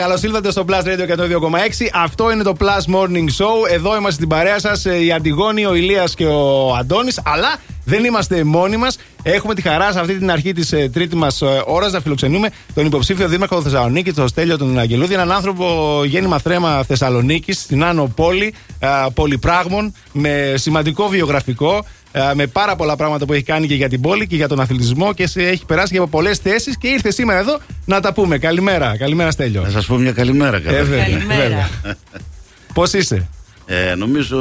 Καλώς ήλθατε στο Plus Radio 102,6. Αυτό είναι το Plus Morning Show. Εδώ είμαστε στην παρέα σας, η Αντιγόνη, ο Ηλίας και ο Αντώνης. Αλλά δεν είμαστε μόνοι μας. Έχουμε τη χαρά σε αυτή την αρχή της ε, τρίτη μας ε, ώρας να φιλοξενούμε τον υποψήφιο δήμαρχο Θεσσαλονίκη, τον Στέλιο τον Αγγελούδη. Έναν άνθρωπο γέννημα θρέμα Θεσσαλονίκης, στην Άνω Πόλη, ε, πολυπράγμων, με σημαντικό βιογραφικό. Ε, με πάρα πολλά πράγματα που έχει κάνει και για την πόλη και για τον αθλητισμό και σε έχει περάσει και από πολλές θέσεις και ήρθε σήμερα εδώ να τα πούμε. Καλημέρα, καλημέρα Στέλιο. Να σας πω μια καλημέρα, Ε, βέβαια, Καλημέρα. βέβαια. Πώς είσαι, Ε, νομίζω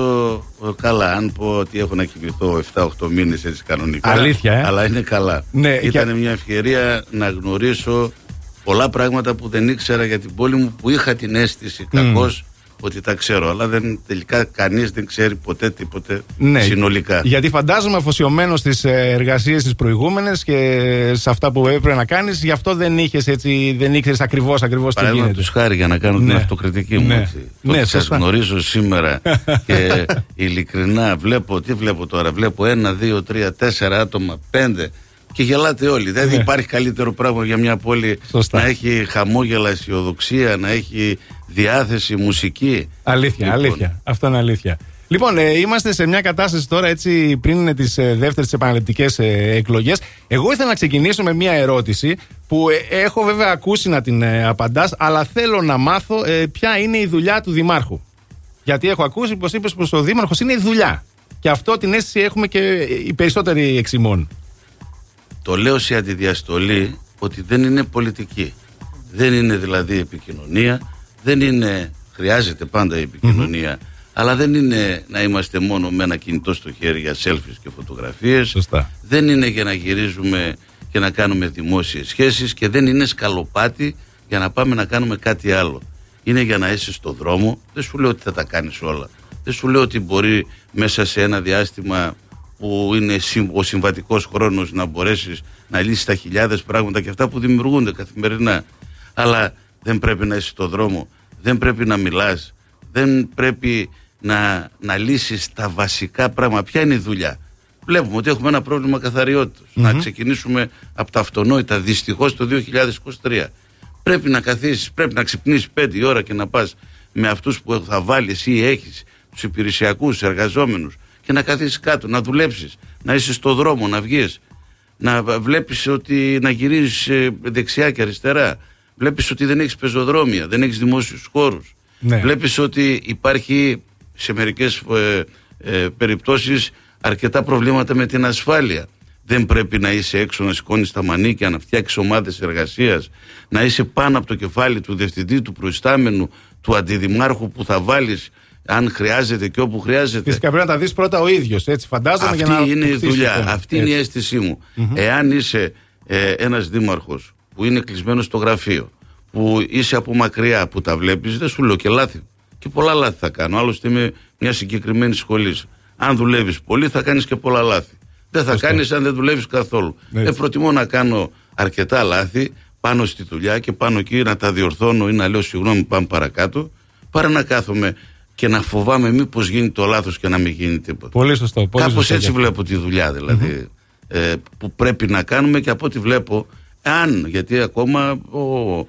ε, καλά, αν πω ότι έχω να κοιμηθώ 7-8 μήνες έτσι κανονικά. Αλήθεια, ε; Αλλά είναι καλά. Ναι, Ήταν για- μια ευκαιρία να γνωρίσω πολλά πράγματα που δεν ήξερα για την πόλη μου που είχα την αίσθηση κακώς ότι τα ξέρω. Αλλά δεν, τελικά κανείς δεν ξέρει ποτέ τίποτε συνολικά. Ναι. Γιατί φαντάζομαι αφοσιωμένος στις εργασίες τις προηγούμενες και σε αυτά που έπρεπε να κάνεις, γι' αυτό δεν είχες έτσι, δεν ήξερες ακριβώς ακριβώς τι Παράδειγμα γίνεται. τους χάρη για να κάνω την Ναι. αυτοκριτική μου. Ναι. Έτσι. Το Ναι, ότι σας σωστά. γνωρίζω σήμερα και ειλικρινά βλέπω, τι βλέπω τώρα, βλέπω ένα, δύο, τρία, τέσσερα άτομα, πέντε και γελάτε όλοι. Δεν Ναι. υπάρχει καλύτερο πράγμα για μια πόλη Σωστά. να έχει χαμόγελα, αισιοδοξία, να έχει διάθεση, μουσική. Αλήθεια, Λοιπόν, αλήθεια. Αυτό είναι αλήθεια. Λοιπόν, ε, είμαστε σε μια κατάσταση τώρα έτσι πριν τις ε, δεύτερες επαναληπτικές ε, εκλογές. Εγώ ήθελα να ξεκινήσω με μια ερώτηση που ε, έχω βέβαια ακούσει να την ε, απαντάς, αλλά θέλω να μάθω ε, ποια είναι η δουλειά του Δημάρχου. Γιατί έχω ακούσει πως είπες πως ο Δήμαρχος είναι η δουλειά. Και αυτό την αίσθηση έχουμε και οι περισσότεροι εξημών. Το λέω σε αντιδιαστολή ότι δεν είναι πολιτική. Δεν είναι δηλαδή επικοινωνία, δεν είναι, χρειάζεται πάντα η επικοινωνία, αλλά δεν είναι να είμαστε μόνο με ένα κινητό στο χέρι για selfies και φωτογραφίες. Σωστά. Δεν είναι για να γυρίζουμε και να κάνουμε δημόσιες σχέσεις και δεν είναι σκαλοπάτι για να πάμε να κάνουμε κάτι άλλο. Είναι για να είσαι στο δρόμο, δεν σου λέω ότι θα τα κάνεις όλα. Δεν σου λέω ότι μπορεί μέσα σε ένα διάστημα που είναι συμ- ο συμβατικός χρόνος να μπορέσεις να λύσεις τα χιλιάδες πράγματα και αυτά που δημιουργούνται καθημερινά. Αλλά δεν πρέπει να είσαι στο δρόμο, δεν πρέπει να μιλάς, δεν πρέπει να, να λύσεις τα βασικά πράγματα. Ποια είναι η δουλειά; Βλέπουμε ότι έχουμε ένα πρόβλημα καθαριότητας. Να ξεκινήσουμε από τα αυτονόητα δυστυχώς το 2023. Πρέπει να καθίσεις, πρέπει να ξυπνήσεις 5 η ώρα και να πας με αυτούς που θα βάλεις ή έχεις, τους υπηρεσιακούς, τους εργαζόμενους και να καθίσεις κάτω, να δουλέψεις, να είσαι στο δρόμο, να βγεις, να βλέπεις ότι να γυρίζεις ε, δεξιά και αριστερά. Βλέπεις ότι δεν έχεις πεζοδρόμια, δεν έχεις δημόσιους χώρους. Ναι. Βλέπεις ότι υπάρχει σε μερικές ε, ε, περιπτώσεις αρκετά προβλήματα με την ασφάλεια. Δεν πρέπει να είσαι έξω να σηκώνεις τα μανίκια, να φτιάξεις ομάδες εργασίας, να είσαι πάνω από το κεφάλι του διευθυντή, του προϊστάμενου, του αντιδημάρχου που θα βάλεις αν χρειάζεται και όπου χρειάζεται. Φυσικά πρέπει να τα δεις πρώτα ο ίδιος. Έτσι, φαντάζομαι Αυτή για να. είναι η αποκτήσεις δουλειά. εικόνα. Αυτή είναι η Έτσι. αίσθησή μου. Εάν είσαι ε, ένας δήμαρχος που είναι κλεισμένο στο γραφείο, που είσαι από μακριά, που τα βλέπεις, δεν σου λέω και λάθη. Και πολλά λάθη θα κάνω. Άλλωστε είμαι μια συγκεκριμένη σχολή. Αν δουλεύεις πολύ, θα κάνεις και πολλά λάθη. Δεν θα Σωστό. κάνεις αν δεν δουλεύεις καθόλου. Έτσι. Ε, προτιμώ να κάνω αρκετά λάθη πάνω στη δουλειά και πάνω εκεί να τα διορθώνω ή να λέω συγγνώμη, πάμε παρακάτω, παρά να κάθομαι και να φοβάμαι μήπως γίνει το λάθος και να μην γίνει τίποτα. Πολύ σωστό. Πολύ Κάπως σωστό έτσι και αυτό. βλέπω τη δουλειά δηλαδή, ε, που πρέπει να κάνουμε και από ό,τι βλέπω, αν, γιατί ακόμα ο, ο,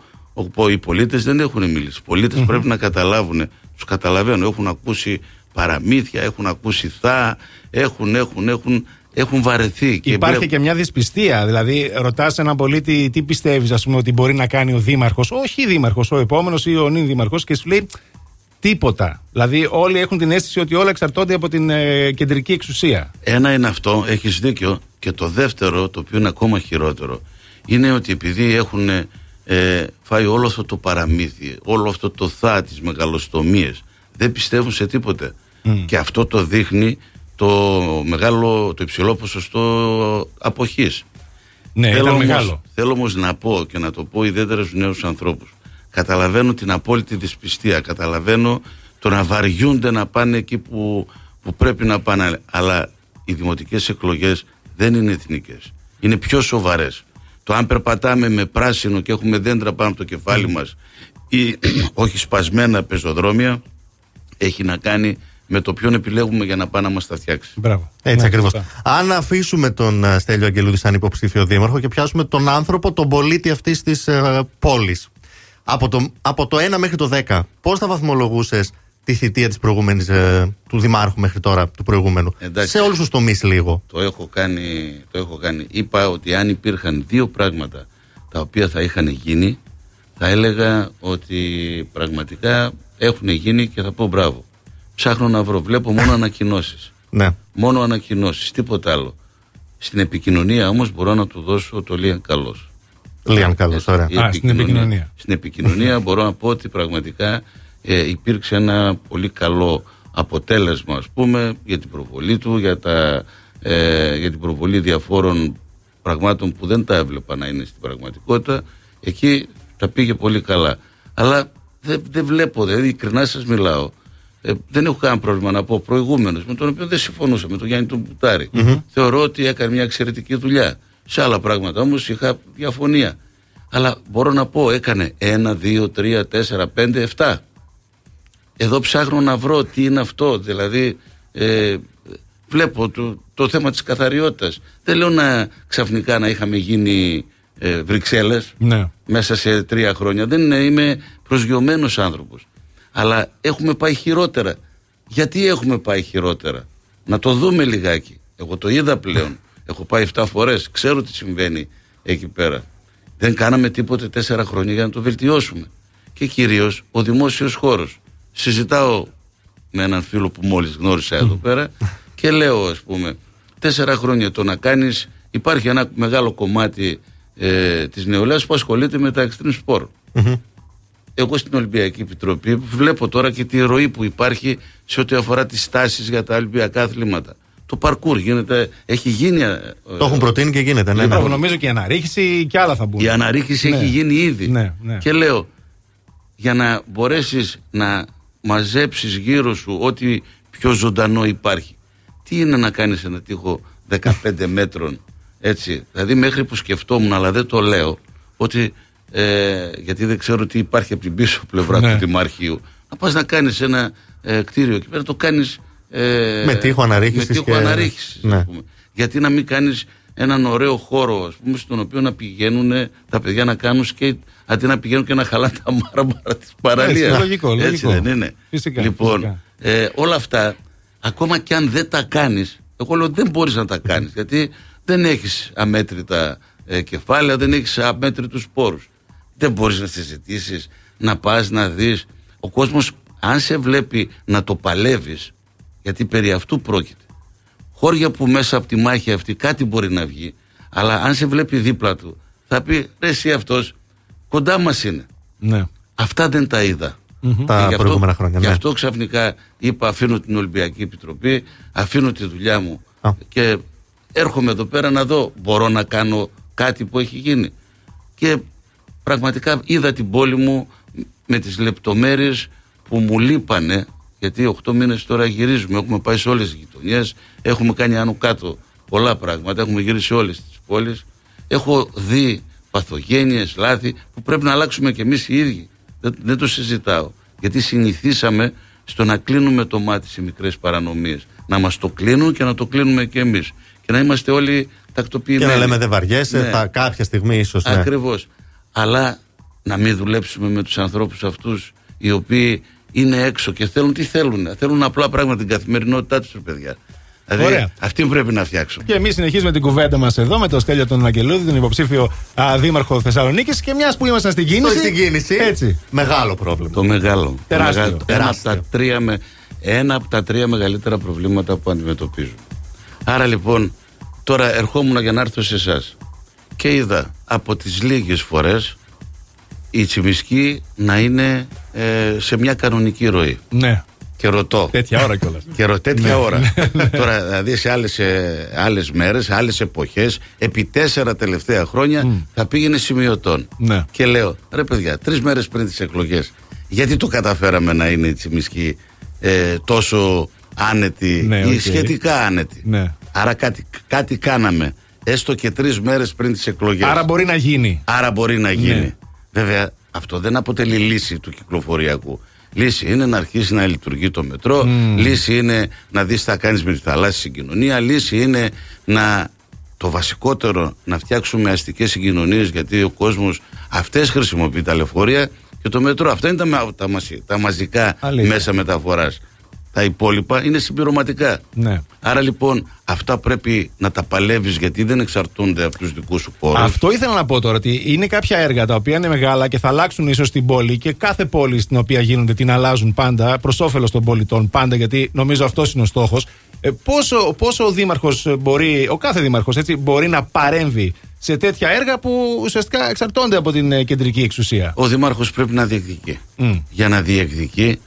ο- οι πολίτες δεν έχουν μιλήσει. Οι πολίτες πρέπει να καταλάβουν, τους καταλαβαίνω, έχουν ακούσει παραμύθια, έχουν ακούσει θα, έχουν, έχουν, έχουν, έχουν βαρεθεί. Και Υπάρχει βλέπω- και μια δυσπιστία. Δηλαδή, ρωτάς έναν πολίτη τι πιστεύεις, ας πούμε, ότι μπορεί να κάνει ο δήμαρχος, όχι η δήμαρχος, ο επόμενος ή ο νυν δήμαρχος, και σου λέει τίποτα. Δηλαδή, όλοι έχουν την αίσθηση ότι όλα εξαρτώνται από την ε, κεντρική εξουσία. Ένα είναι αυτό, έχεις δίκιο. Και το δεύτερο, το οποίο είναι ακόμα χειρότερο, είναι ότι επειδή έχουν ε, φάει όλο αυτό το παραμύθι, όλο αυτό το θά της μεγαλοστομίε, δεν πιστεύουν σε τίποτε. Και αυτό το δείχνει το μεγάλο, το υψηλό ποσοστό αποχής. Ναι, θέλω, ήταν όμως, μεγάλο. θέλω όμως να πω και να το πω ιδιαίτερα στους νέους ανθρώπους. Καταλαβαίνω την απόλυτη δυσπιστία, καταλαβαίνω το να βαριούνται να πάνε εκεί που, που πρέπει να πάνε. Αλλά οι δημοτικές εκλογές δεν είναι εθνικές. Είναι πιο σοβαρές. Το αν περπατάμε με πράσινο και έχουμε δέντρα πάνω από το κεφάλι μας ή όχι σπασμένα πεζοδρόμια έχει να κάνει με το ποιον επιλέγουμε για να πάμε να μας τα φτιάξει. Μπράβο. Έτσι Ναι, ακριβώς. σωστά. Αν αφήσουμε τον ε, Στέλιο Αγγελούδη σαν υποψήφιο δήμαρχο και πιάσουμε τον άνθρωπο, τον πολίτη αυτής της πόλης. Από το, από το 1 μέχρι το 10, πώς θα βαθμολογούσες τη θητεία της προηγούμενης, ε, του Δημάρχου μέχρι τώρα, του προηγούμενου. Εντάξει. Σε όλους τους τομείς λίγο. Το έχω, κάνει, το έχω κάνει. Είπα ότι αν υπήρχαν δύο πράγματα τα οποία θα είχαν γίνει, θα έλεγα ότι πραγματικά έχουν γίνει και θα πω μπράβο. Ψάχνω να βρω, βλέπω μόνο ανακοινώσεις. Ναι. Μόνο ανακοινώσεις, τίποτα άλλο. Στην επικοινωνία όμως μπορώ να του δώσω το Λίαν Καλός. Λίαν καλός, ωραία. Α, στην επικοινωνία. Στην επικοινωνία μπορώ να πω ότι πραγματικά ε, υπήρξε ένα πολύ καλό αποτέλεσμα ας πούμε για την προβολή του, για, τα, ε, για την προβολή διαφόρων πραγμάτων που δεν τα έβλεπα να είναι στην πραγματικότητα. Εκεί τα πήγε πολύ καλά. Αλλά δεν, δεν βλέπω, δηλαδή ειλικρινά σας μιλάω. Ε, δεν έχω κανένα πρόβλημα να πω προηγούμενος, με τον οποίο δεν συμφωνούσα, με τον Γιάννη τον πουταρη Θεωρώ ότι έκανε μια εξαιρετική δουλειά. Σε άλλα πράγματα όμως είχα διαφωνία. Αλλά μπορώ να πω, έκανε ένα, δύο, τρία, τέσσερα, πέντε, εφτά. Εδώ ψάχνω να βρω τι είναι αυτό. Δηλαδή, ε, βλέπω το, το θέμα της καθαριότητας. Δεν λέω να ξαφνικά να είχαμε γίνει ε, Βρυξέλλες Ναι. μέσα σε τρία χρόνια. Δεν είναι, είμαι προσγειωμένος άνθρωπος. Αλλά έχουμε πάει χειρότερα. Γιατί έχουμε πάει χειρότερα; Να το δούμε λιγάκι. Εγώ το είδα πλέον. Έχω πάει 7 φορές. Ξέρω τι συμβαίνει εκεί πέρα. Δεν κάναμε τίποτε τέσσερα χρόνια για να το βελτιώσουμε. Και κυρίως ο δημόσιος χώρος. Συζητάω με έναν φίλο που μόλις γνώρισα εδώ πέρα και λέω ας πούμε τέσσερα χρόνια το να κάνεις υπάρχει ένα μεγάλο κομμάτι ε, της νεολαίας που ασχολείται με τα extreme sport. Εγώ στην Ολυμπιακή Επιτροπή βλέπω τώρα και τη ροή που υπάρχει σε ό,τι αφορά τις στάσεις για τα Ολυμπιακά αθλήματα. Το παρκούρ γίνεται, έχει γίνει. ε, Το έχουν προτείνει και γίνεται. Ναι, ναι. Λοιπόν, νομίζω και η αναρρίχηση και άλλα θα μπουν. η αναρρίχηση Ναι. έχει γίνει ήδη. Ναι, ναι. Και λέω, για να μπορέσεις να μαζέψεις γύρω σου ό,τι πιο ζωντανό υπάρχει. Τι είναι να κάνεις ένα τείχο 15 μέτρων, έτσι; Δηλαδή μέχρι που σκεφτόμουν, αλλά δεν το λέω, ότι, ε, γιατί δεν ξέρω τι υπάρχει από την πίσω πλευρά Ναι. του Δημαρχείου, να πας να κάνεις ένα ε, κτίριο εκεί πέρα, το κάνεις... Ε, Με τείχο αναρρίχησης Με τείχο και- αναρρίχησης, ας Ναι. πούμε. Γιατί να μην κάνεις έναν ωραίο χώρο, ας πούμε, στον οποίο να πηγαίνουν τα παιδιά να κάνουν σκέιτ, αντί να πηγαίνουν και να χαλάνε τα μάρμαρα της παραλίας. Έτσι, λογικό, Έτσι λογικό. δεν είναι. Φυσικά, λοιπόν, φυσικά. Ε, όλα αυτά, ακόμα και αν δεν τα κάνεις, εγώ λέω δεν μπορείς να τα κάνεις, γιατί δεν έχεις αμέτρητα ε, κεφάλαια, δεν έχεις αμέτρητους πόρους. Δεν μπορείς να συζητήσεις, να πας να δεις. Ο κόσμος, αν σε βλέπει να το παλεύεις, γιατί περί αυτού πρόκειται. Χώρια που μέσα από τη μάχη αυτή κάτι μπορεί να βγει, αλλά αν σε βλέπει δίπλα του, θα πει ρε εσύ αυτός κοντά μας είναι. Ναι. Αυτά δεν τα είδα. Τα Και γι' προηγούμενα χρόνια. Γι' Ναι. αυτό ξαφνικά είπα αφήνω την Ολυμπιακή Επιτροπή, αφήνω τη δουλειά μου Α. και έρχομαι εδώ πέρα να δω μπορώ να κάνω κάτι που έχει γίνει. Και πραγματικά είδα την πόλη μου με τις λεπτομέρειες που μου λείπανε γιατί 8 μήνες τώρα γυρίζουμε, έχουμε πάει σε όλες τις γειτονιές, έχουμε κάνει άνω κάτω πολλά πράγματα, έχουμε γυρίσει σε όλες τις πόλεις. Έχω δει παθογένειες, λάθη που πρέπει να αλλάξουμε κι εμείς οι ίδιοι. Δεν, δεν το συζητάω. Γιατί συνηθίσαμε στο να κλείνουμε το μάτι σε μικρές παρανομίες. Να μας το κλείνουν και να το κλείνουμε κι εμείς. Και να είμαστε όλοι Και τακτοποιημένοι. να λέμε δεν βαριέσαι, Ναι. θα κάποια στιγμή ίσως. Ναι. Ακριβώς. Αλλά να μην δουλέψουμε με τους ανθρώπους αυτούς οι οποίοι είναι έξω και θέλουν τι θέλουν. Θέλουν απλά πράγματα την καθημερινότητά τους, ρε παιδιά. Δηλαδή, Ωραία. αυτή πρέπει να φτιάξουμε. Και εμείς συνεχίζουμε την κουβέντα μας εδώ με τον Στέλιο τον Αγγελούδη, τον υποψήφιο α, δήμαρχο Θεσσαλονίκης. Και μιας που ήμασταν στην κίνηση. Το στην κίνηση. Έτσι. Μεγάλο πρόβλημα. Το μεγάλο. Το Τεράστιο. μεγάλο- Ένα, από Τεράστιο. τα τρία με, ένα από τα τρία μεγαλύτερα προβλήματα που αντιμετωπίζουμε. Άρα λοιπόν, τώρα ερχόμουν για να έρθω σε εσάς και είδα από τις λίγες φορές η Τσιμισκή να είναι ε, σε μια κανονική ροή. Ναι. Και ρωτώ. Τέτοια ώρα κιόλας. Και ρω, τέτοια ώρα. Τώρα, δηλαδή σε άλλες άλλες μέρες, σε άλλες εποχές, επί τέσσερα τελευταία χρόνια θα πήγαινε σημειωτόν. Ναι. Και λέω, ρε παιδιά, τρεις μέρες πριν τις εκλογές, γιατί το καταφέραμε να είναι η Τσιμισκή ε, τόσο άνετη Ναι, ή οκ. σχετικά άνετη. Ναι. Άρα κάτι, κάτι κάναμε, έστω και τρεις μέρες πριν τις εκλογές. Άρα μπορεί να γίνει. Άρα μπορεί να γίνει. Ναι. Βέβαια, αυτό δεν αποτελεί λύση του κυκλοφοριακού. Λύση είναι να αρχίσει να λειτουργεί το μετρό. Λύση είναι να δεις τι θα κάνεις με τη θαλάσσια συγκοινωνία. Λύση είναι να το βασικότερο να φτιάξουμε αστικές συγκοινωνίες γιατί ο κόσμος αυτές χρησιμοποιεί τα λεωφορεία και και το μετρό. Αυτά είναι τα, μα- τα, μαζι- τα μαζικά Αλήθεια. μέσα μεταφοράς. Τα υπόλοιπα είναι συμπληρωματικά. Ναι. Άρα λοιπόν αυτά πρέπει να τα παλεύεις γιατί δεν εξαρτώνται από τους δικούς σου πόρους. Αυτό ήθελα να πω τώρα, ότι είναι κάποια έργα τα οποία είναι μεγάλα και θα αλλάξουν ίσως την πόλη και κάθε πόλη στην οποία γίνονται την αλλάζουν πάντα προς όφελος των πολιτών. Πάντα γιατί νομίζω αυτός είναι ο στόχος. Ε, πόσο, πόσο ο Δήμαρχος μπορεί, ο κάθε Δήμαρχος έτσι, μπορεί να παρέμβει σε τέτοια έργα που ουσιαστικά εξαρτώνται από την ε, κεντρική εξουσία; Ο Δήμαρχος πρέπει να διεκδικεί. Μμ. Για να διεκδικεί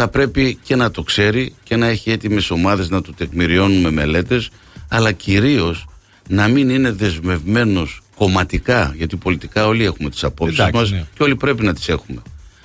θα πρέπει και να το ξέρει και να έχει έτοιμες ομάδες να το τεκμηριώνουν με μελέτες αλλά κυρίως να μην είναι δεσμευμένος κομματικά γιατί πολιτικά όλοι έχουμε τις απόψεις Εντάξει, μας ναι. και όλοι πρέπει να τις έχουμε.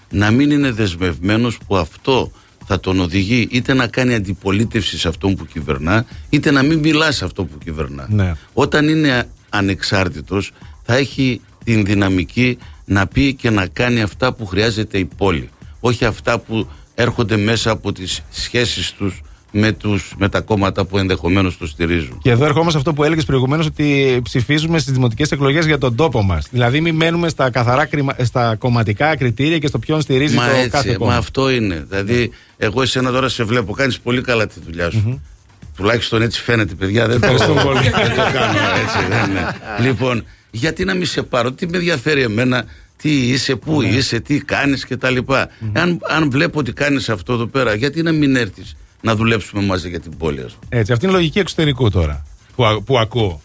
Να μην είναι δεσμευμένος που αυτό θα τον οδηγεί είτε να κάνει αντιπολίτευση σε αυτόν που κυβερνά είτε να μην μιλά σε αυτό που κυβερνά. Ναι. Όταν είναι ανεξάρτητος θα έχει την δυναμική να πει και να κάνει αυτά που χρειάζεται η πόλη. Όχι αυτά που έρχονται μέσα από τις σχέσεις τους με, τους, με τα κόμματα που ενδεχομένως το στηρίζουν. Και εδώ ερχόμαστε σε αυτό που έλεγες προηγουμένως, ότι ψηφίζουμε στις δημοτικές εκλογές για τον τόπο μας. Δηλαδή, μην μένουμε στα καθαρά κριμα- στα κομματικά κριτήρια και στο ποιον στηρίζει Μα το έτσι, κάθε μα κόμμα. αυτό είναι. Δηλαδή, εγώ εσένα τώρα σε βλέπω, κάνεις πολύ καλά τη δουλειά σου. Τουλάχιστον έτσι φαίνεται, παιδιά. Δεν το, Ευχαριστώ πολύ. δεν το κάνω έτσι. Δεν είναι. λοιπόν, γιατί να μην σε πάρω, τι με ενδιαφέρει εμένα, τι είσαι, πού Ναι. είσαι, τι κάνεις κτλ. Αν, αν βλέπω ότι κάνεις αυτό εδώ πέρα, γιατί να μην έρθεις να δουλέψουμε μαζί για την πόλη, ας πούμε; Έτσι, αυτή είναι η λογική εξωτερικού τώρα. Που, α- που ακούω.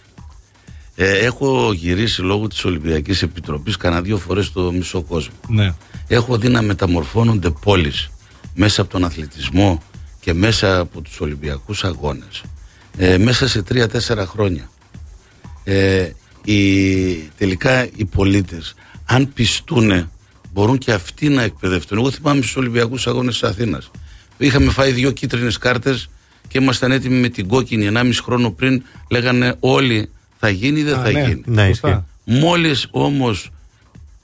Ε, έχω γυρίσει λόγω της Ολυμπιακής Επιτροπής κανένα δύο φορές στο μισό κόσμο. Ναι. Έχω δει να μεταμορφώνονται πόλεις μέσα από τον αθλητισμό και μέσα από τους Ολυμπιακούς αγώνες ε, μέσα σε τρία-τέσσερα χρόνια. Ε, οι, τελικά οι πολίτες αν πιστούν μπορούν και αυτοί να εκπαιδευτούν. Εγώ θυμάμαι στους Ολυμπιακούς αγώνες της Αθήνας. Είχαμε φάει δύο κίτρινες κάρτες και ήμασταν έτοιμοι με την κόκκινη 1,5 χρόνο πριν λέγανε όλοι θα γίνει ή δεν Α, θα ναι. γίνει. Ναι, Σωστά. ισχύει. Μόλις όμως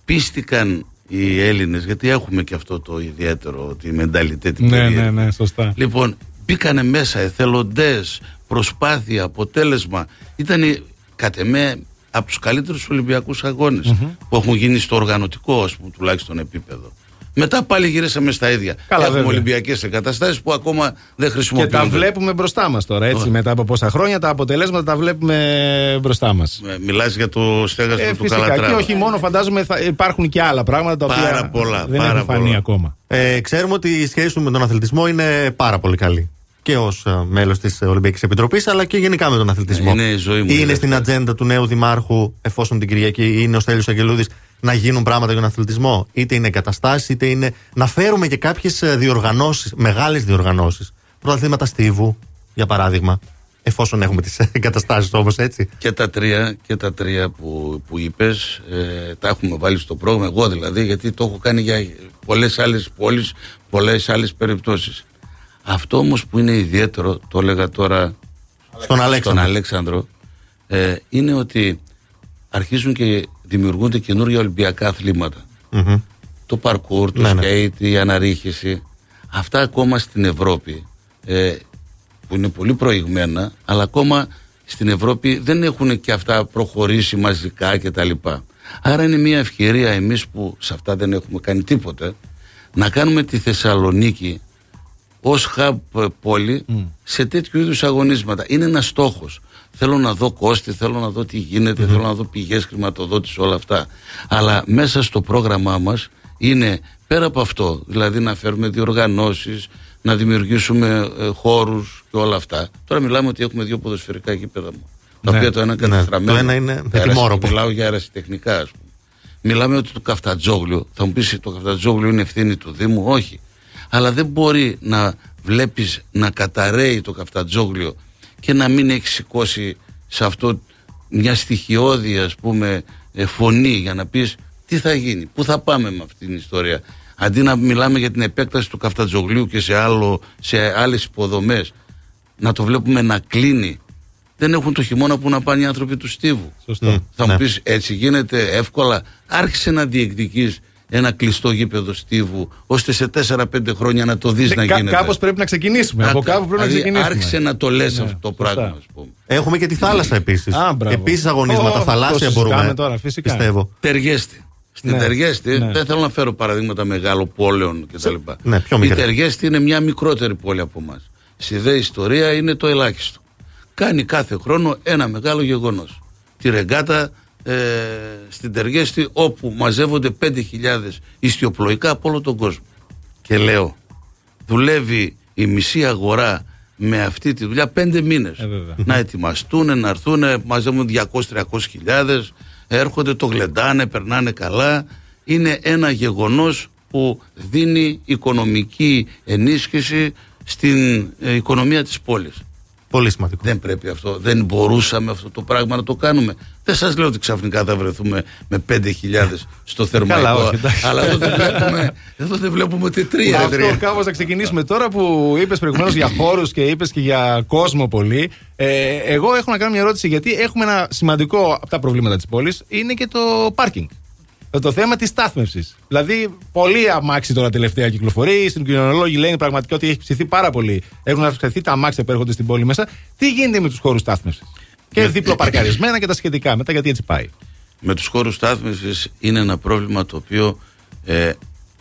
πίστηκαν οι Έλληνες, γιατί έχουμε και αυτό το ιδιαίτερο, τη μενταλιτέ την Ναι, περίεργη. ναι, ναι, σωστά. Λοιπόν, μπήκανε μέσα εθελοντές, προσπάθεια, αποτέλεσμα. Ήταν κατ' εμέ από τους καλύτερους Ολυμπιακούς αγώνες που έχουν γίνει στο οργανωτικό, ας πούμε, τουλάχιστον επίπεδο. Μετά πάλι γυρίσαμε στα ίδια. Καλά, Έχουμε βέβαια. Ολυμπιακές εγκαταστάσεις που ακόμα δεν Και χρησιμοποιούνται. τα βλέπουμε μπροστά μας τώρα, έτσι. Μετά από πόσα χρόνια τα αποτελέσματα τα βλέπουμε μπροστά μας. Ε, Μιλάς για το στέγαστρο Ε, του φυσικά. Καλατράβα. Και όχι μόνο, φαντάζομαι θα υπάρχουν και άλλα πράγματα τα οποία Πάρα πολλά, δεν πάρα έχουν φανεί πολλά. ακόμα. Ε, ξέρουμε ότι η σχέση του με τον αθλητισμό είναι πάρα πολύ καλή. Και ως μέλος της Ολυμπιακής Επιτροπής, αλλά και γενικά με τον αθλητισμό. Είναι η ζωή μου, Είναι η στην δεύτερη. ατζέντα του νέου Δημάρχου, εφόσον την Κυριακή είναι ο Στέλιος Αγγελούδης, να γίνουν πράγματα για τον αθλητισμό. Είτε είναι εγκαταστάσεις, είτε είναι. να φέρουμε και κάποιες διοργανώσεις, μεγάλες διοργανώσεις. Πρωταθλήματα Στίβου, για παράδειγμα. Εφόσον έχουμε τις εγκαταστάσεις όμως, έτσι. Και τα τρία, και τα τρία που, που είπες ε, τα έχουμε βάλει στο πρόγραμμα, εγώ δηλαδή, γιατί το έχω κάνει για πολλές άλλες πόλεις, πολλές άλλες περιπτώσεις. Αυτό όμως που είναι ιδιαίτερο, το έλεγα τώρα Στον Αλέξανδρο. στον Αλέξανδρο, ε, είναι ότι αρχίζουν και δημιουργούνται καινούργια Ολυμπιακά αθλήματα. Μμμ. Το παρκούρ, το Ναι, ναι. σκέιτ, η αναρρίχηση. Αυτά ακόμα στην Ευρώπη ε, που είναι πολύ προηγμένα, αλλά ακόμα στην Ευρώπη δεν έχουν και αυτά προχωρήσει μαζικά κτλ. Άρα είναι μια ευκαιρία εμείς που σε αυτά δεν έχουμε κάνει τίποτε να κάνουμε τη Θεσσαλονίκη ως hub ε, πόλη σε τέτοιου είδους αγωνίσματα. Είναι ένας στόχος. Θέλω να δω κόστη, θέλω να δω τι γίνεται, θέλω να δω πηγές χρηματοδότησης, όλα αυτά. Αλλά μέσα στο πρόγραμμά μας είναι πέρα από αυτό, δηλαδή να φέρουμε διοργανώσεις, να δημιουργήσουμε ε, χώρους και όλα αυτά. Τώρα μιλάμε ότι έχουμε δύο ποδοσφαιρικά γήπεδα μου. Τα Ναι. οποία το ένα Ναι. κατεστραμμένο. Το ένα είναι με Αερασι- τιμόρροπο. Μιλάω για αερασιτεχνικά, ας πούμε. Μιλάμε ότι το καφτατζόγλιο, θα μου πεις το καφτατζόγλιο είναι ευθύνη του Δήμου, όχι. Αλλά δεν μπορεί να βλέπεις να καταραίει το καφτατζόγλιο και να μην έχεις σηκώσει σε αυτό μια στοιχειώδη ας πούμε ε, φωνή για να πεις τι θα γίνει, πού θα πάμε με αυτή την ιστορία. Αντί να μιλάμε για την επέκταση του καφτατζογλίου και σε, άλλο, σε άλλες υποδομές να το βλέπουμε να κλείνει. Δεν έχουν το χειμώνα που να πάνε οι άνθρωποι του Στίβου. Σωστό. Μμ. Θα Ναι. μου πεις έτσι γίνεται εύκολα. Άρχισε να διεκδικείς ένα κλειστό γήπεδο Στίβου, ώστε σε 4-5 χρόνια να το δεις να Κα, γίνεται. κάπως πρέπει να ξεκινήσουμε. Από Κα- κάπου πρέπει να δηλαδή, ξεκινήσουμε. Άρχισε να το λες Ναι, αυτό το σωστά. πράγμα, ας πούμε. Έχουμε και τη θάλασσα επίσης. Α, μπράβο. Επίσης αγωνίσματα Ω, το θαλάσσια συζητάμε μπορούμε. τώρα, φυσικά. Πιστεύω. Ταιριέστε. Στην Ναι. Τεργέστη, Ναι. δεν θέλω να φέρω παραδείγματα μεγάλων πόλεων κτλ. ναι, πιο Η μικρή. Τεργέστη είναι μια μικρότερη πόλη από εμάς. Στη δε ιστορία είναι το ελάχιστο. Κάνει κάθε χρόνο ένα μεγάλο γεγονός. Τη ρεγκάτα ε, στην Τεργέστη, όπου μαζεύονται 5.000 ιστιοπλοϊκά από όλο τον κόσμο. Και λέω, δουλεύει η μισή αγορά με αυτή τη δουλειά πέντε μήνες Ε, βέβαια. να ετοιμαστούν, να έρθουν, μαζεύουν 200-300 χιλιάδες, έρχονται, το γλεντάνε, περνάνε καλά. Είναι ένα γεγονός που δίνει οικονομική ενίσχυση στην ε, οικονομία της πόλης. Πολύ σημαντικό. Δεν πρέπει αυτό, δεν μπορούσαμε αυτό το πράγμα να το κάνουμε. Δεν σας λέω ότι ξαφνικά θα βρεθούμε με 5.000 στο θερμαϊκό, Καλά, όχι, εντάξει. αλλά εδώ δεν βλέπουμε, εδώ δεν βλέπουμε ούτε τρία. Αυτό κάπως να ξεκινήσουμε τώρα που είπες προηγουμένως για χώρους και είπες και για κόσμο πολύ. Ε, εγώ έχω να κάνω μια ερώτηση γιατί έχουμε ένα σημαντικό από τα προβλήματα της πόλης είναι και το πάρκινγκ. Ε, Το θέμα της στάθμευσης. Δηλαδή, πολύ αμάξι τώρα τελευταία κυκλοφορεί. Οι συγκοινωνολόγοι λένε πραγματικά ότι έχει ψηθεί πάρα πολύ. Έχουν αυξηθεί τα αμάξια που έρχονται στην πόλη μέσα. Τι γίνεται με τους χώρους στάθμευσης; Και Με- διπλοπαρκαρισμένα και τα σχετικά. Μετά γιατί έτσι πάει; με τους χώρους στάθμευσης είναι ένα πρόβλημα το οποίο ε,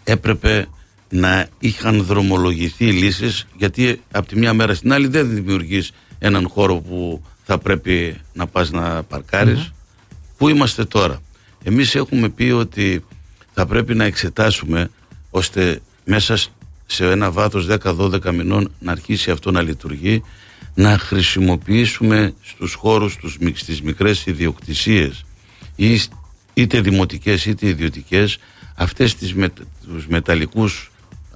έπρεπε να είχαν δρομολογηθεί λύσεις γιατί από τη μια μέρα στην άλλη δεν δημιουργείς έναν χώρο που θα πρέπει να πας να παρκαρεις Πού είμαστε τώρα; Εμείς έχουμε πει ότι θα πρέπει να εξετάσουμε ώστε μέσα σ- σε ένα βάθος 10-12 μηνών να αρχίσει αυτό να λειτουργεί να χρησιμοποιήσουμε στους χώρους τους, μικ- στις μικρές ιδιοκτησίες ή σ- είτε δημοτικές είτε ιδιωτικές αυτές τις με, τους μεταλλικούς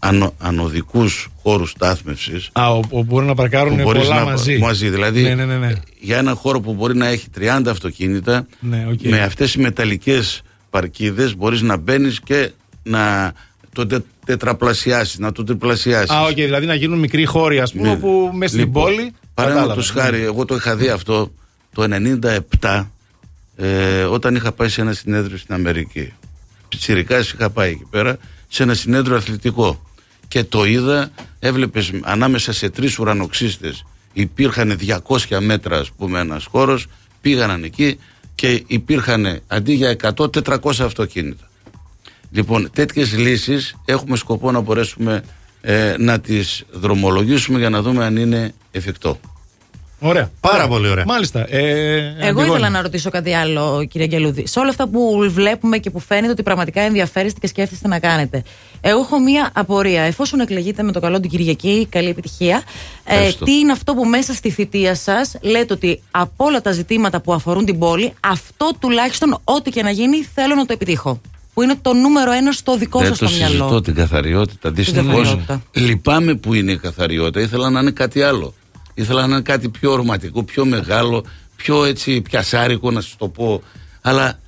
ανο, ανοδικούς χώρους στάθμευσης Α, όπου μπορούν να παρκάρουν που μπορείς πολλά να, μαζί. μαζί. Δηλαδή Ναι, ναι, ναι, ναι. για ένα χώρο που μπορεί να έχει 30 αυτοκίνητα Ναι, οκ. με αυτές οι μεταλλικές παρκίδες μπορείς να μπαίνεις και να το τε, τετραπλασιάσεις, να το τριπλασιάσεις. Α, οκ, δηλαδή να γίνουν μικροί χώροι, ας πούμε, Ναι. που μες στην Λοιπόν, πόλη. Παραδείγματο κατάλαβα. χάρη, εγώ το είχα δει αυτό το 97 ε, όταν είχα πάει σε ένα συνέδριο στην Αμερική. Πιτσιρικάς είχα πάει εκεί πέρα σε ένα συνέδριο αθλητικό. Και το είδα, έβλεπες ανάμεσα σε τρεις ουρανοξύστες υπήρχαν 200 μέτρα, ας πούμε, ένας χώρος. Πήγαναν εκεί και υπήρχαν αντί για 100-400 αυτοκίνητα. Λοιπόν, τέτοιες λύσεις έχουμε σκοπό να μπορέσουμε ε, να τις δρομολογήσουμε για να δούμε αν είναι εφικτό. Ωραία. Πάρα Ωραία. πολύ ωραία. Μάλιστα. Ε, Εγώ Αντιγόνη. ήθελα να ρωτήσω κάτι άλλο, κύριε Γκελούδη. Σε όλα αυτά που βλέπουμε και που φαίνεται ότι πραγματικά ενδιαφέρεστε και σκέφτεστε να κάνετε. Εγώ έχω μία απορία. Εφόσον εκλεγείτε με το καλό την Κυριακή, καλή επιτυχία. Ε, Ευχαριστώ. τι είναι αυτό που μέσα στη θητεία σας λέτε ότι από όλα τα ζητήματα που αφορούν την πόλη, αυτό τουλάχιστον ό,τι και να γίνει θέλω να το επιτύχω. Που είναι το νούμερο ένα στο δικό Δεν σας το το μυαλό. συζητώ την καθαριότητα. Δυστυχώς καθαριότητα. λυπάμαι που είναι η καθαριότητα. Ήθελα να είναι κάτι άλλο. Ήθελα να είναι κάτι πιο ορματικό, πιο μεγάλο, πιο έτσι πιασάρικο να σας το πω. Αλλά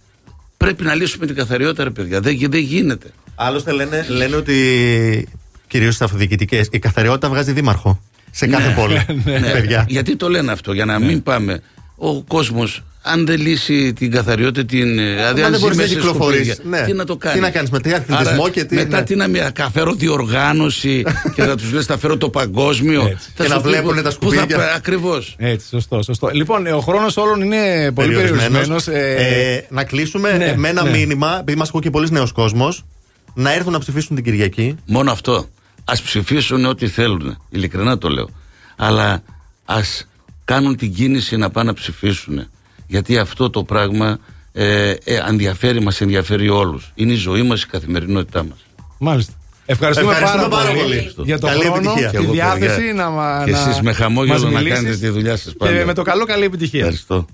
πρέπει να λύσουμε την καθαριότητα, ρε παιδιά. Δεν, δεν γίνεται. Άλλωστε λένε, λένε ότι κυρίως στι αυτοδιοικητικές η καθαριότητα βγάζει δήμαρχο. Σε κάθε πόλη. Ναι, Παιδιά. Γιατί το λένε αυτό, για να μην πάμε. Ο κόσμος, αν δεν λύσει την καθαριότητα, την. ε, Δηλαδή, Μα αν δεν ζει μπορείς να μέσα σε κυκλοφορείς. σκουπίδια, Ναι. τι να το κάνει; Τι να κάνεις, με τι αθλητισμό και τι- Μετά ναι. τι να μια καφέρω διοργάνωση και να τους λες, θα φέρω το παγκόσμιο. Έτσι. Και να βλέπουνε τα σκουπίδια. Ακριβώς. Έτσι, σωστό, σωστό. Λοιπόν, ε, ο χρόνος όλων είναι πολύ περιορισμένος. Ε, να κλείσουμε ναι, ε, με ένα ναι. μήνυμα, επειδή μας ακούει και πολλοί νέος κόσμος, να έρθουν να ψηφίσουν την Κυριακή. Μόνο αυτό. Α ψηφίσουν ό,τι θέλουν. Ειλικρινά το λέω. Αλλά ας κάνουν την κίνηση να πάνε να ψηφίσουν. Γιατί αυτό το πράγμα ε, ε, ενδιαφέρει, μας ενδιαφέρει όλους. Είναι η ζωή μας, η καθημερινότητά μας. Μάλιστα. Ευχαριστούμε, Ευχαριστούμε πάρα, πάρα πολύ, πολύ. για τον Καλή χρόνο, επιτυχία. τη Και εγώ, διάθεση παιδιά, να, μα- και να εσείς με χαμόγελο μας να μιλήσεις. κάνετε τη δουλειά σας πάντα. Και με το καλό καλή επιτυχία. Ευχαριστώ.